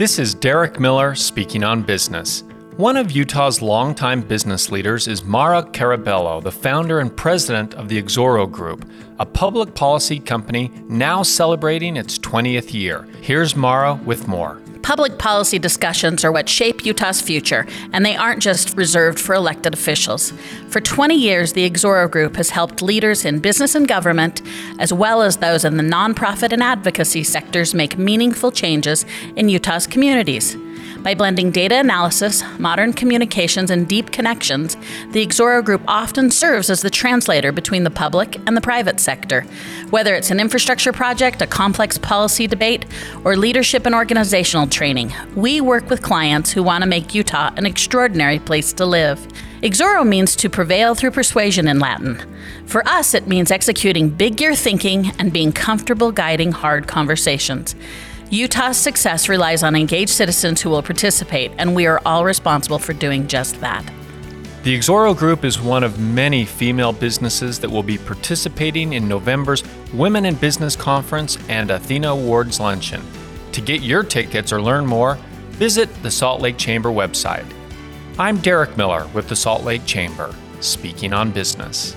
This is Derek Miller speaking on business. One of Utah's longtime business leaders is Maura Carabello, the founder and president of the Exoro Group, a public policy company now celebrating its 20th year. Here's Mara with more. Public policy discussions are what shape Utah's future, and they aren't just reserved for elected officials. For 20 years, the Exoro Group has helped leaders in business and government, as well as those in the nonprofit and advocacy sectors, make meaningful changes in Utah's communities. By blending data analysis, modern communications, and deep connections, the Exoro Group often serves as the translator between the public and the private sector. Whether it's an infrastructure project, a complex policy debate, or leadership and organizational training, we work with clients who want to make Utah an extraordinary place to live. Exoro means to prevail through persuasion in Latin. For us, it means executing big gear thinking and being comfortable guiding hard conversations. Utah's success relies on engaged citizens who will participate, and we are all responsible for doing just that. The Exoro Group is one of many female businesses that will be participating in November's Women in Business Conference and Athena Awards Luncheon. To get your tickets or learn more, visit the Salt Lake Chamber website. I'm Derek Miller with the Salt Lake Chamber, speaking on business.